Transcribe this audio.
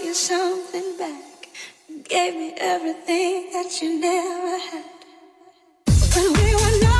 give you something back. You gave me everything that you never had. When we were not.